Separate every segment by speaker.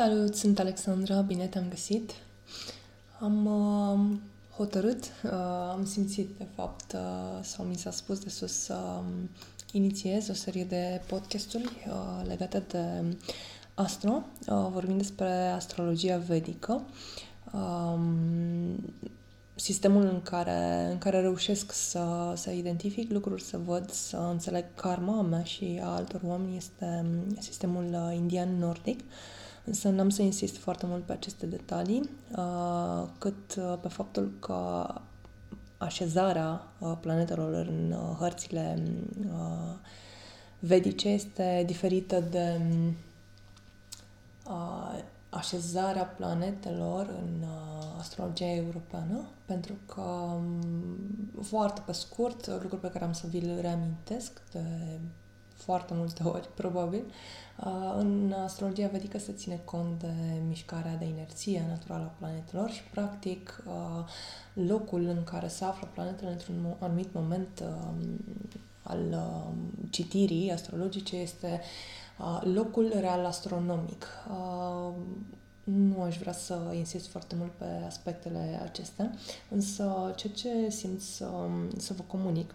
Speaker 1: Salut, sunt Alexandra, bine te-am găsit. Am uh, hotărât, uh, am simțit, de fapt, uh, sau mi s-a spus de sus să uh, inițiez o serie de podcasturi uh, legate de astro, uh, vorbind despre astrologia vedică, uh, sistemul în care, în care reușesc să, să identific lucruri, să văd, să înțeleg karma a mea și a altor oameni este sistemul uh, indian-nordic. Uh, Însă n-am să insist foarte mult pe aceste detalii, uh, cât uh, pe faptul că așezarea uh, planetelor în hărțile vedice este diferită de așezarea planetelor în astrologia europeană, pentru că, um, foarte pe scurt, lucruri pe care am să vi-l reamintesc de foarte multe ori, probabil. Uh, în astrologia vedică se ține cont de mișcarea de inerție naturală a planetelor și, practic, uh, locul în care se află planetele într-un anumit moment um, al um, citirii astrologice este uh, locul real astronomic. Nu aș vrea să insist foarte mult pe aspectele acestea, însă ceea ce simt să, să vă comunic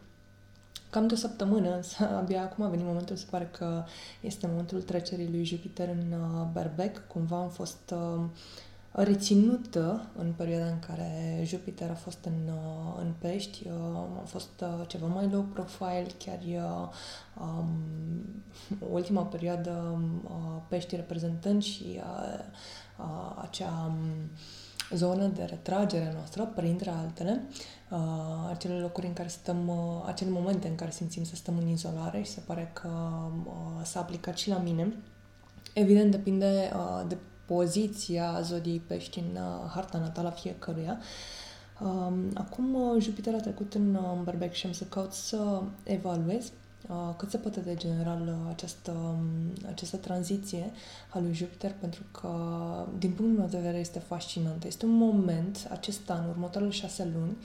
Speaker 1: cam de o săptămână, însă abia acum a venit momentul, se pare că este momentul trecerii lui Jupiter în uh, Berbec. Cumva am fost uh, reținută în perioada în care Jupiter a fost în, uh, în pești. Am fost ceva mai low profile, chiar um, ultima perioadă pești reprezentând și acea um, zonă de retragere noastră, printre altele, uh, acele locuri în care stăm, uh, acele momente în care simțim să stăm în izolare și se pare că uh, s-a aplicat și la mine. Evident, depinde uh, de poziția zodiei pești în uh, harta natală a fiecăruia. Uh, acum uh, Jupiter a trecut în, uh, în berbec și am să caut să evaluez Uh, cât se poate de general uh, această, um, această tranziție a lui Jupiter, pentru că, din punctul meu de vedere, este fascinantă. Este un moment, acest an, următoarele șase luni,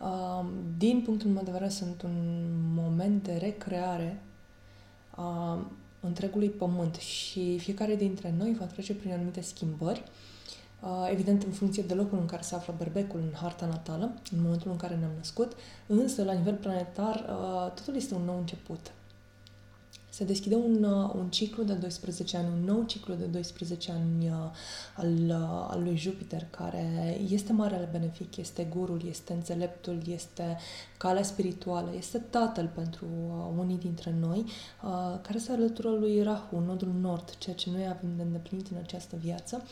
Speaker 1: uh, din punctul meu de vedere, sunt un moment de recreare a întregului pământ. Și fiecare dintre noi va trece prin anumite schimbări evident în funcție de locul în care se află berbecul în harta natală, în momentul în care ne-am născut, însă la nivel planetar totul este un nou început. Se deschide un, un ciclu de 12 ani, un nou ciclu de 12 ani al, al lui Jupiter, care este marele benefic, este gurul, este înțeleptul, este calea spirituală, este tatăl pentru unii dintre noi, care se alătură lui Rahu, nodul nord, ceea ce noi avem de îndeplinit în această viață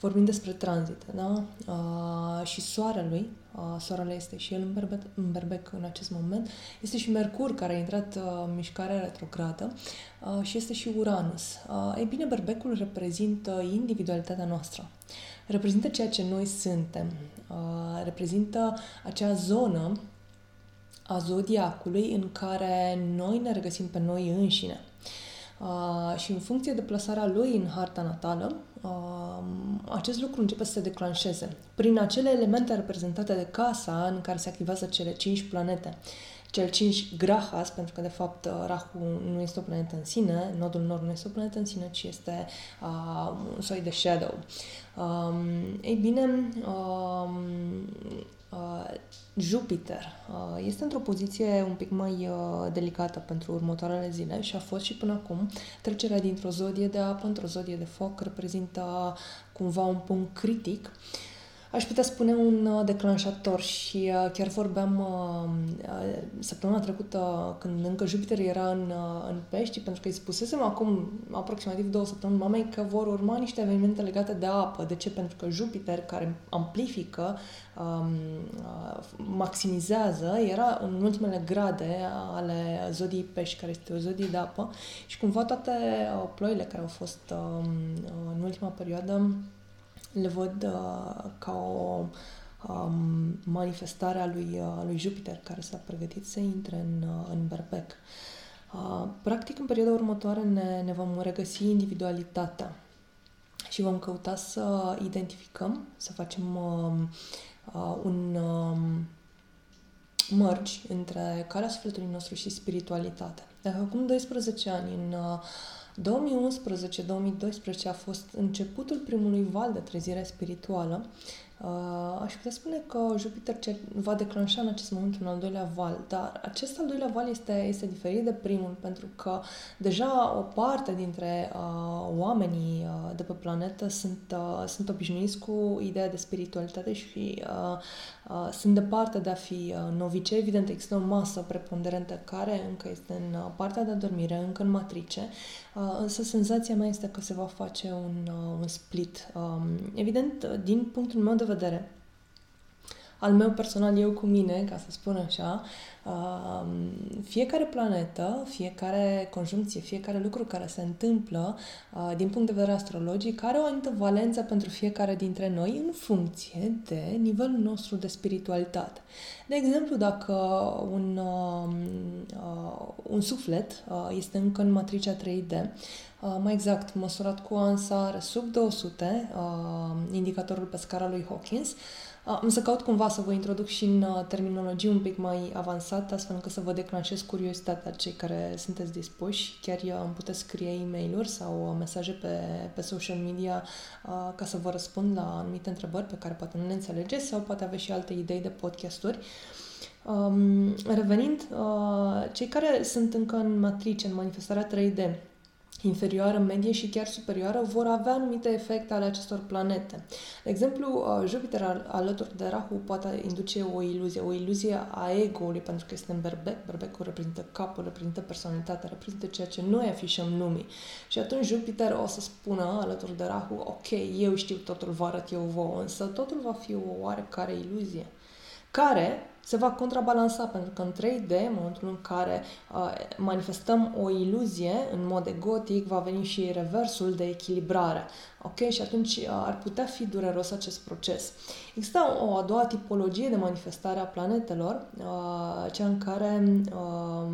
Speaker 1: vorbim despre tranzit, da? Uh, și soarelui, uh, soarele este și el în berbec, în berbec în acest moment, este și Mercur care a intrat uh, în mișcare retrogradă uh, și este și Uranus. Uh, ei bine, berbecul reprezintă individualitatea noastră. Reprezintă ceea ce noi suntem. Uh, reprezintă acea zonă a zodiacului în care noi ne regăsim pe noi înșine. Uh, și în funcție de plasarea lui în harta natală, uh, acest lucru începe să se declanșeze prin acele elemente reprezentate de casa în care se activează cele cinci planete. Cel 5 grahas, pentru că de fapt Rahu nu este o planetă în sine, nodul nord nu este o planetă în sine, ci este uh, un soi de shadow. Um, ei bine, um, uh, Jupiter uh, este într-o poziție un pic mai uh, delicată pentru următoarele zile și a fost și până acum. Trecerea dintr-o zodie de apă într-o zodie de foc reprezintă cumva un punct critic uh, aș putea spune un uh, declanșator și uh, chiar vorbeam uh, săptămâna trecută când încă Jupiter era în, în pești, pentru că îi spusesem acum aproximativ două săptămâni mamei că vor urma niște evenimente legate de apă. De ce? Pentru că Jupiter, care amplifică, um, maximizează, era în ultimele grade ale zodiei pești, care este o zodie de apă și cumva toate ploile care au fost um, în ultima perioadă le văd uh, ca o um, manifestare a lui, uh, lui Jupiter care s-a pregătit să intre în, uh, în berbec. Uh, practic, în perioada următoare ne, ne vom regăsi individualitatea și vom căuta să identificăm, să facem uh, uh, un uh, mărci între calea sufletului nostru și spiritualitate. Dacă acum 12 ani în uh, 2011-2012 a fost începutul primului val de trezire spirituală. Uh, aș putea spune că Jupiter va declanșa în acest moment un al doilea val, dar acest al doilea val este, este diferit de primul pentru că deja o parte dintre uh, oamenii uh, de pe planetă sunt, uh, sunt obișnuiți cu ideea de spiritualitate și uh, uh, sunt departe de a fi uh, novice. Evident, există o masă preponderentă care încă este în uh, partea de dormire, încă în matrice, uh, însă senzația mea este că se va face un, uh, un split. Um, evident, din punctul meu de vedere, al meu personal, eu cu mine, ca să spun așa, um, fiecare planetă, fiecare conjuncție, fiecare lucru care se întâmplă uh, din punct de vedere astrologic are o anumită valență pentru fiecare dintre noi în funcție de nivelul nostru de spiritualitate. De exemplu, dacă un, um, uh, un suflet uh, este încă în matricea 3D, Uh, mai exact, măsurat cu ANSAR sub 200, uh, indicatorul pe scara lui Hawkins. Uh, am să caut cumva să vă introduc și în uh, terminologie un pic mai avansată, astfel încât să vă declanșez curiozitatea cei care sunteți dispuși. Chiar eu îmi puteți scrie e mail sau mesaje pe, pe social media uh, ca să vă răspund la anumite întrebări pe care poate nu le înțelegeți sau poate aveți și alte idei de podcasturi. Um, revenind, uh, cei care sunt încă în matrice, în manifestarea 3D, inferioară, medie și chiar superioară vor avea anumite efecte ale acestor planete. De exemplu, uh, Jupiter alături de Rahu poate induce o iluzie, o iluzie a ego-ului, pentru că este în berbec. Berbecul reprezintă capul, reprezintă personalitatea, reprezintă ceea ce noi afișăm lumii. Și atunci Jupiter o să spună alături de Rahu, ok, eu știu totul, vă arăt eu vouă, însă totul va fi o oarecare iluzie care se va contrabalansa, pentru că în 3D, în momentul în care uh, manifestăm o iluzie în mod egotic, va veni și reversul de echilibrare. Ok? Și atunci uh, ar putea fi dureros acest proces. Există o a doua tipologie de manifestare a planetelor, uh, cea în care uh,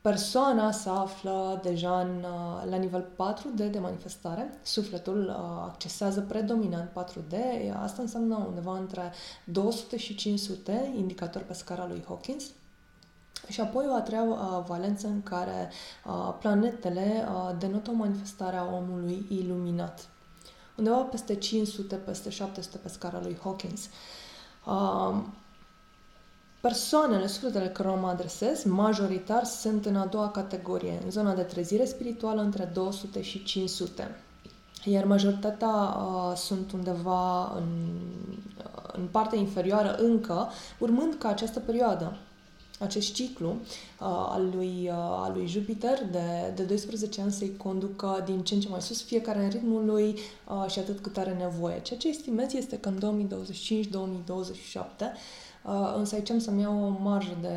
Speaker 1: persoana se află deja în, uh, la nivel 4D de manifestare, sufletul uh, accesează predominant 4D, asta înseamnă undeva între 200 și 500, indicator pe scara lui Hawkins, și apoi o a treia uh, valență în care uh, planetele uh, denotă o manifestare a omului iluminat. Undeva peste 500, peste 700 pe scara lui Hawkins. Uh, Persoanele, sufletele cărora mă adresez, majoritar sunt în a doua categorie, în zona de trezire spirituală între 200 și 500. Iar majoritatea uh, sunt undeva în, uh, în partea inferioară încă, urmând ca această perioadă, acest ciclu uh, al, lui, uh, al lui Jupiter de, de 12 ani să-i conducă din ce în ce mai sus, fiecare în ritmul lui uh, și atât cât are nevoie. Ceea ce estimez este că în 2025-2027 Uh, însă aici am să-mi iau o marjă de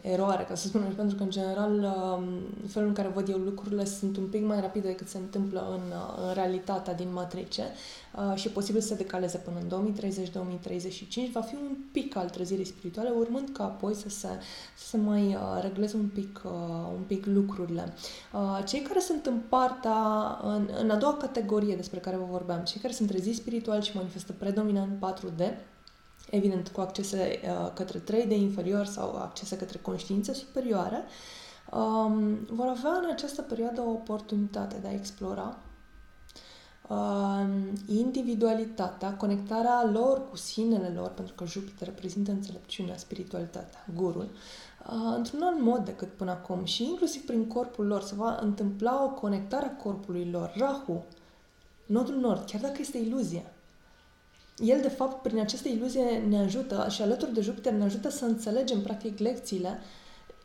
Speaker 1: eroare, ca să spun așa, pentru că, în general, uh, felul în care văd eu lucrurile sunt un pic mai rapide decât se întâmplă în, uh, în realitatea din matrice uh, și e posibil să decaleze până în 2030-2035. Va fi un pic al trezirii spirituale, urmând ca apoi să se, să se mai uh, regleze un pic, uh, un pic lucrurile. Uh, cei care sunt în partea, în, în a doua categorie despre care vă vorbeam, cei care sunt trezii spiritual și manifestă predominant 4D, evident cu accese uh, către 3D inferior sau accese către conștiință superioară, um, vor avea în această perioadă o oportunitate de a explora uh, individualitatea, conectarea lor cu sinele lor, pentru că Jupiter reprezintă înțelepciunea, spiritualitatea, gurul, uh, într-un alt mod decât până acum și inclusiv prin corpul lor se va întâmpla o conectare a corpului lor. Rahu, nodul nord, chiar dacă este iluzie, el, de fapt, prin această iluzie ne ajută și alături de Jupiter ne ajută să înțelegem, practic, lecțiile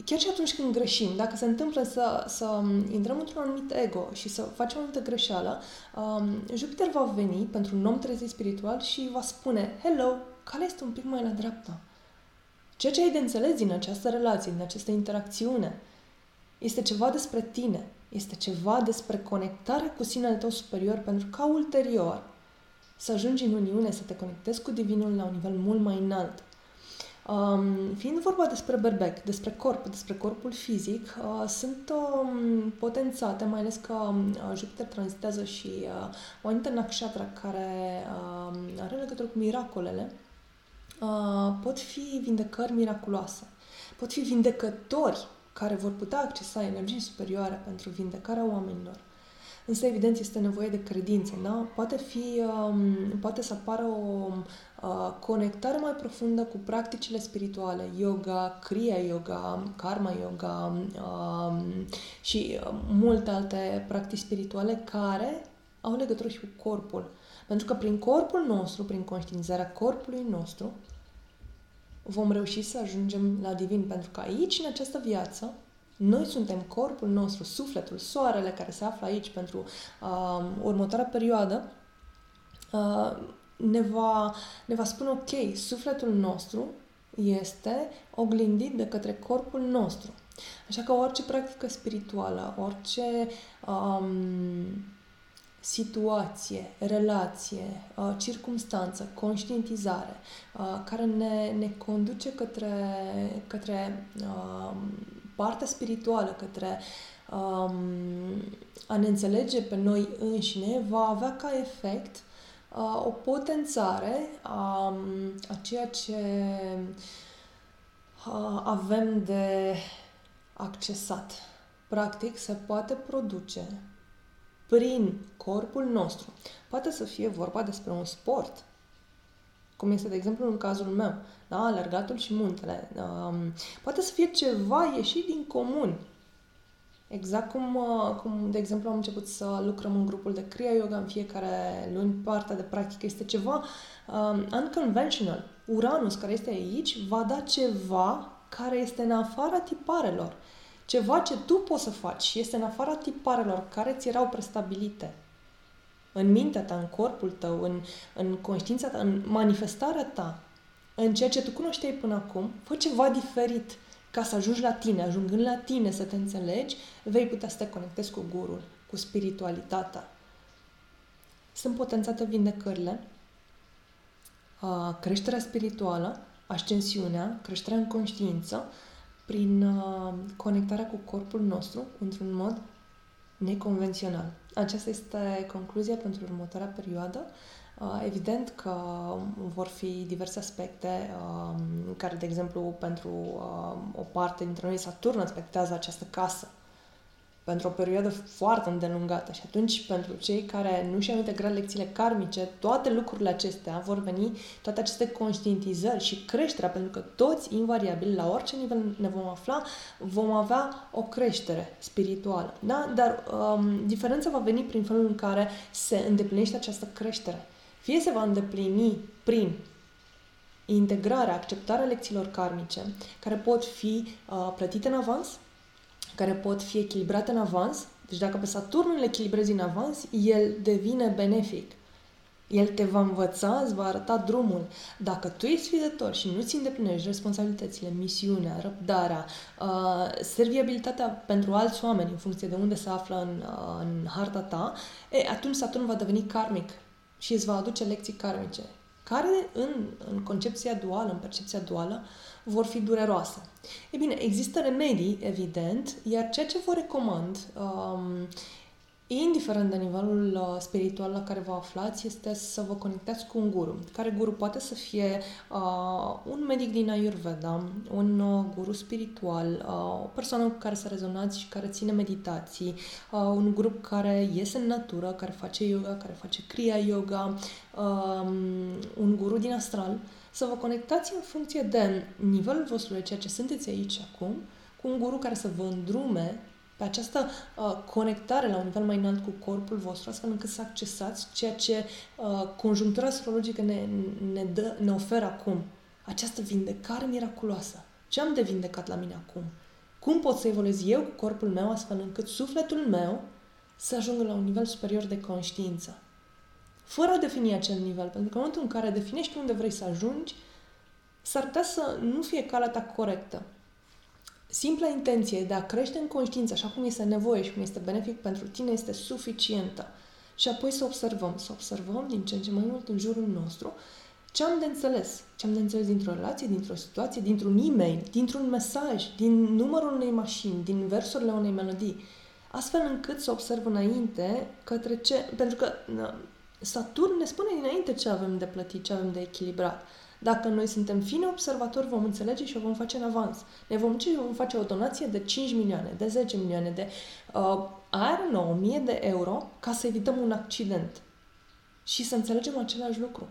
Speaker 1: chiar și atunci când greșim, dacă se întâmplă să, să intrăm într-un anumit ego și să facem o anumită greșeală, um, Jupiter va veni pentru un om trezit spiritual și va spune, hello, calea este un pic mai la dreapta. Ceea ce ai de înțeles din această relație, din această interacțiune, este ceva despre tine, este ceva despre conectarea cu sinele tău superior, pentru ca ulterior să ajungi în uniune, să te conectezi cu Divinul la un nivel mult mai înalt. Um, fiind vorba despre berbec, despre corp, despre corpul fizic, uh, sunt um, potențate, mai ales că um, Jupiter tranzitează și uh, o anumită nakshatra care uh, are legătură cu miracolele, uh, pot fi vindecări miraculoase. Pot fi vindecători care vor putea accesa energii superioare pentru vindecarea oamenilor. Însă, evident, este nevoie de credință, da? Poate fi, um, poate să apară o uh, conectare mai profundă cu practicile spirituale, yoga, kriya yoga, karma yoga um, și uh, multe alte practici spirituale care au legătură și cu corpul. Pentru că prin corpul nostru, prin conștiințarea corpului nostru, vom reuși să ajungem la divin. Pentru că aici, în această viață, noi suntem corpul nostru, sufletul, soarele care se află aici pentru uh, următoarea perioadă, uh, ne, va, ne va spune, ok, sufletul nostru este oglindit de către corpul nostru. Așa că orice practică spirituală, orice um, situație, relație, uh, circumstanță, conștientizare, uh, care ne, ne conduce către, către uh, partea spirituală, către um, a ne înțelege pe noi înșine, va avea ca efect uh, o potențare a, a ceea ce uh, avem de accesat. Practic, se poate produce prin corpul nostru. Poate să fie vorba despre un sport, cum este, de exemplu, în cazul meu, da? alergatul și muntele. Um, poate să fie ceva ieșit din comun. Exact cum, uh, cum, de exemplu, am început să lucrăm în grupul de Kriya Yoga în fiecare luni, partea de practică este ceva um, unconventional. Uranus, care este aici, va da ceva care este în afara tiparelor. Ceva ce tu poți să faci și este în afara tiparelor care ți erau prestabilite în mintea ta, în corpul tău, în, în conștiința ta, în manifestarea ta, în ceea ce tu cunoșteai până acum, fă ceva diferit ca să ajungi la tine. Ajungând la tine să te înțelegi, vei putea să te conectezi cu gurul, cu spiritualitatea. Sunt potențate vindecările, creșterea spirituală, ascensiunea, creșterea în conștiință, prin conectarea cu corpul nostru într-un mod neconvențional. Aceasta este concluzia pentru următoarea perioadă. Uh, evident că vor fi diverse aspecte um, care, de exemplu, pentru um, o parte dintre noi, Saturn aspectează această casă pentru o perioadă foarte îndelungată și atunci pentru cei care nu și-au integrat lecțiile karmice, toate lucrurile acestea vor veni, toate aceste conștientizări și creșterea, pentru că toți, invariabil, la orice nivel ne vom afla, vom avea o creștere spirituală. Da? Dar um, diferența va veni prin felul în care se îndeplinește această creștere. Fie se va îndeplini prin integrarea, acceptarea lecțiilor karmice, care pot fi uh, plătite în avans, care pot fi echilibrate în avans. Deci dacă pe Saturn le echilibrezi în avans, el devine benefic. El te va învăța, îți va arăta drumul. Dacă tu ești sfidător și nu-ți îndeplinești responsabilitățile, misiunea, răbdarea, uh, serviabilitatea pentru alți oameni în funcție de unde se află în, uh, în harta ta, e, atunci Saturn va deveni karmic și îți va aduce lecții karmice, care în, în concepția duală, în percepția duală, vor fi dureroase. E bine, există remedii, evident, iar ceea ce vă recomand, um, indiferent de nivelul uh, spiritual la care vă aflați, este să vă conectați cu un guru. Care guru poate să fie uh, un medic din Ayurveda, un uh, guru spiritual, uh, o persoană cu care să rezonați și care ține meditații, uh, un grup care iese în natură, care face yoga, care face kriya yoga, uh, un guru din astral. Uh, să vă conectați în funcție de nivelul vostru, de ceea ce sunteți aici acum, cu un guru care să vă îndrume pe această uh, conectare la un nivel mai înalt cu corpul vostru, astfel încât să accesați ceea ce uh, conjunctura astrologică ne, ne, dă, ne oferă acum. Această vindecare miraculoasă. Ce am de vindecat la mine acum? Cum pot să evoluez eu cu corpul meu astfel încât sufletul meu să ajungă la un nivel superior de conștiință? fără a defini acel nivel. Pentru că în momentul în care definești unde vrei să ajungi, s-ar putea să nu fie calea ta corectă. Simpla intenție de a crește în conștiință, așa cum este nevoie și cum este benefic pentru tine, este suficientă. Și apoi să observăm, să observăm din ce în ce mai mult în jurul nostru ce am de înțeles. Ce am de înțeles dintr-o relație, dintr-o situație, dintr-un e-mail, dintr-un mesaj, din numărul unei mașini, din versurile unei melodii. Astfel încât să observ înainte către ce... Pentru că Saturn ne spune dinainte ce avem de plătit, ce avem de echilibrat. Dacă noi suntem fine observatori, vom înțelege și o vom face în avans. Ne vom ce vom face o donație de 5 milioane, de 10 milioane, de uh, are 1000 de euro ca să evităm un accident. Și să înțelegem același lucru.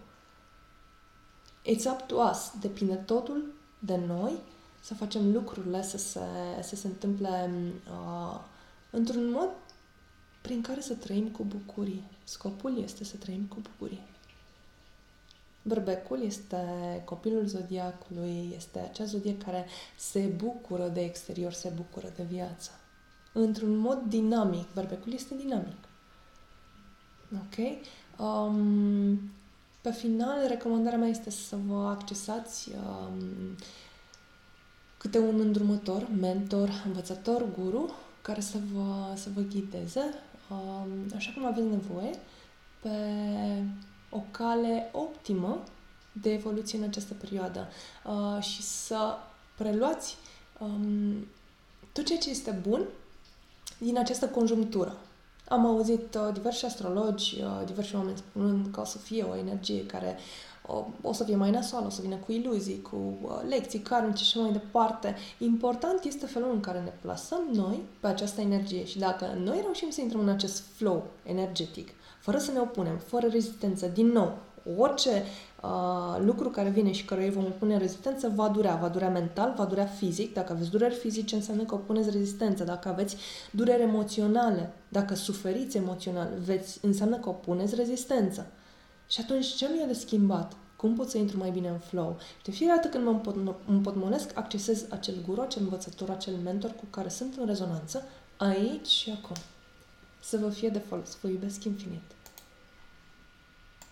Speaker 1: It's up to us. Depinde totul de noi să facem lucrurile să se, să se întâmple uh, într-un mod prin care să trăim cu bucurie. Scopul este să trăim cu bucurie. Berbecul este copilul zodiacului, este acea zodie care se bucură de exterior, se bucură de viață. Într-un mod dinamic. Berbecul este dinamic. Ok? Um, pe final, recomandarea mea este să vă accesați um, câte un îndrumător, mentor, învățător, guru, care să vă, să vă ghideze, um, așa cum aveți nevoie, pe o cale optimă de evoluție în această perioadă uh, și să preluați um, tot ceea ce este bun din această conjunctură. Am auzit uh, diversi astrologi, uh, diversi oameni spunând că o să fie o energie care o, o să fie mai nasoală, o să vină cu iluzii, cu uh, lecții karmice și mai departe. Important este felul în care ne plasăm noi pe această energie și dacă noi reușim să intrăm în acest flow energetic, fără să ne opunem, fără rezistență, din nou, orice uh, lucru care vine și care îi vom pune rezistență va durea. Va durea mental, va durea fizic. Dacă aveți dureri fizice, înseamnă că opuneți rezistență. Dacă aveți dureri emoționale, dacă suferiți emoțional, veți, înseamnă că opuneți rezistență. Și atunci, ce mi-e de schimbat? Cum pot să intru mai bine în flow? De fiecare dată când mă împotmolesc, accesez acel guru, acel învățător, acel mentor cu care sunt în rezonanță, aici și acum. Să vă fie de folos. Vă iubesc infinit.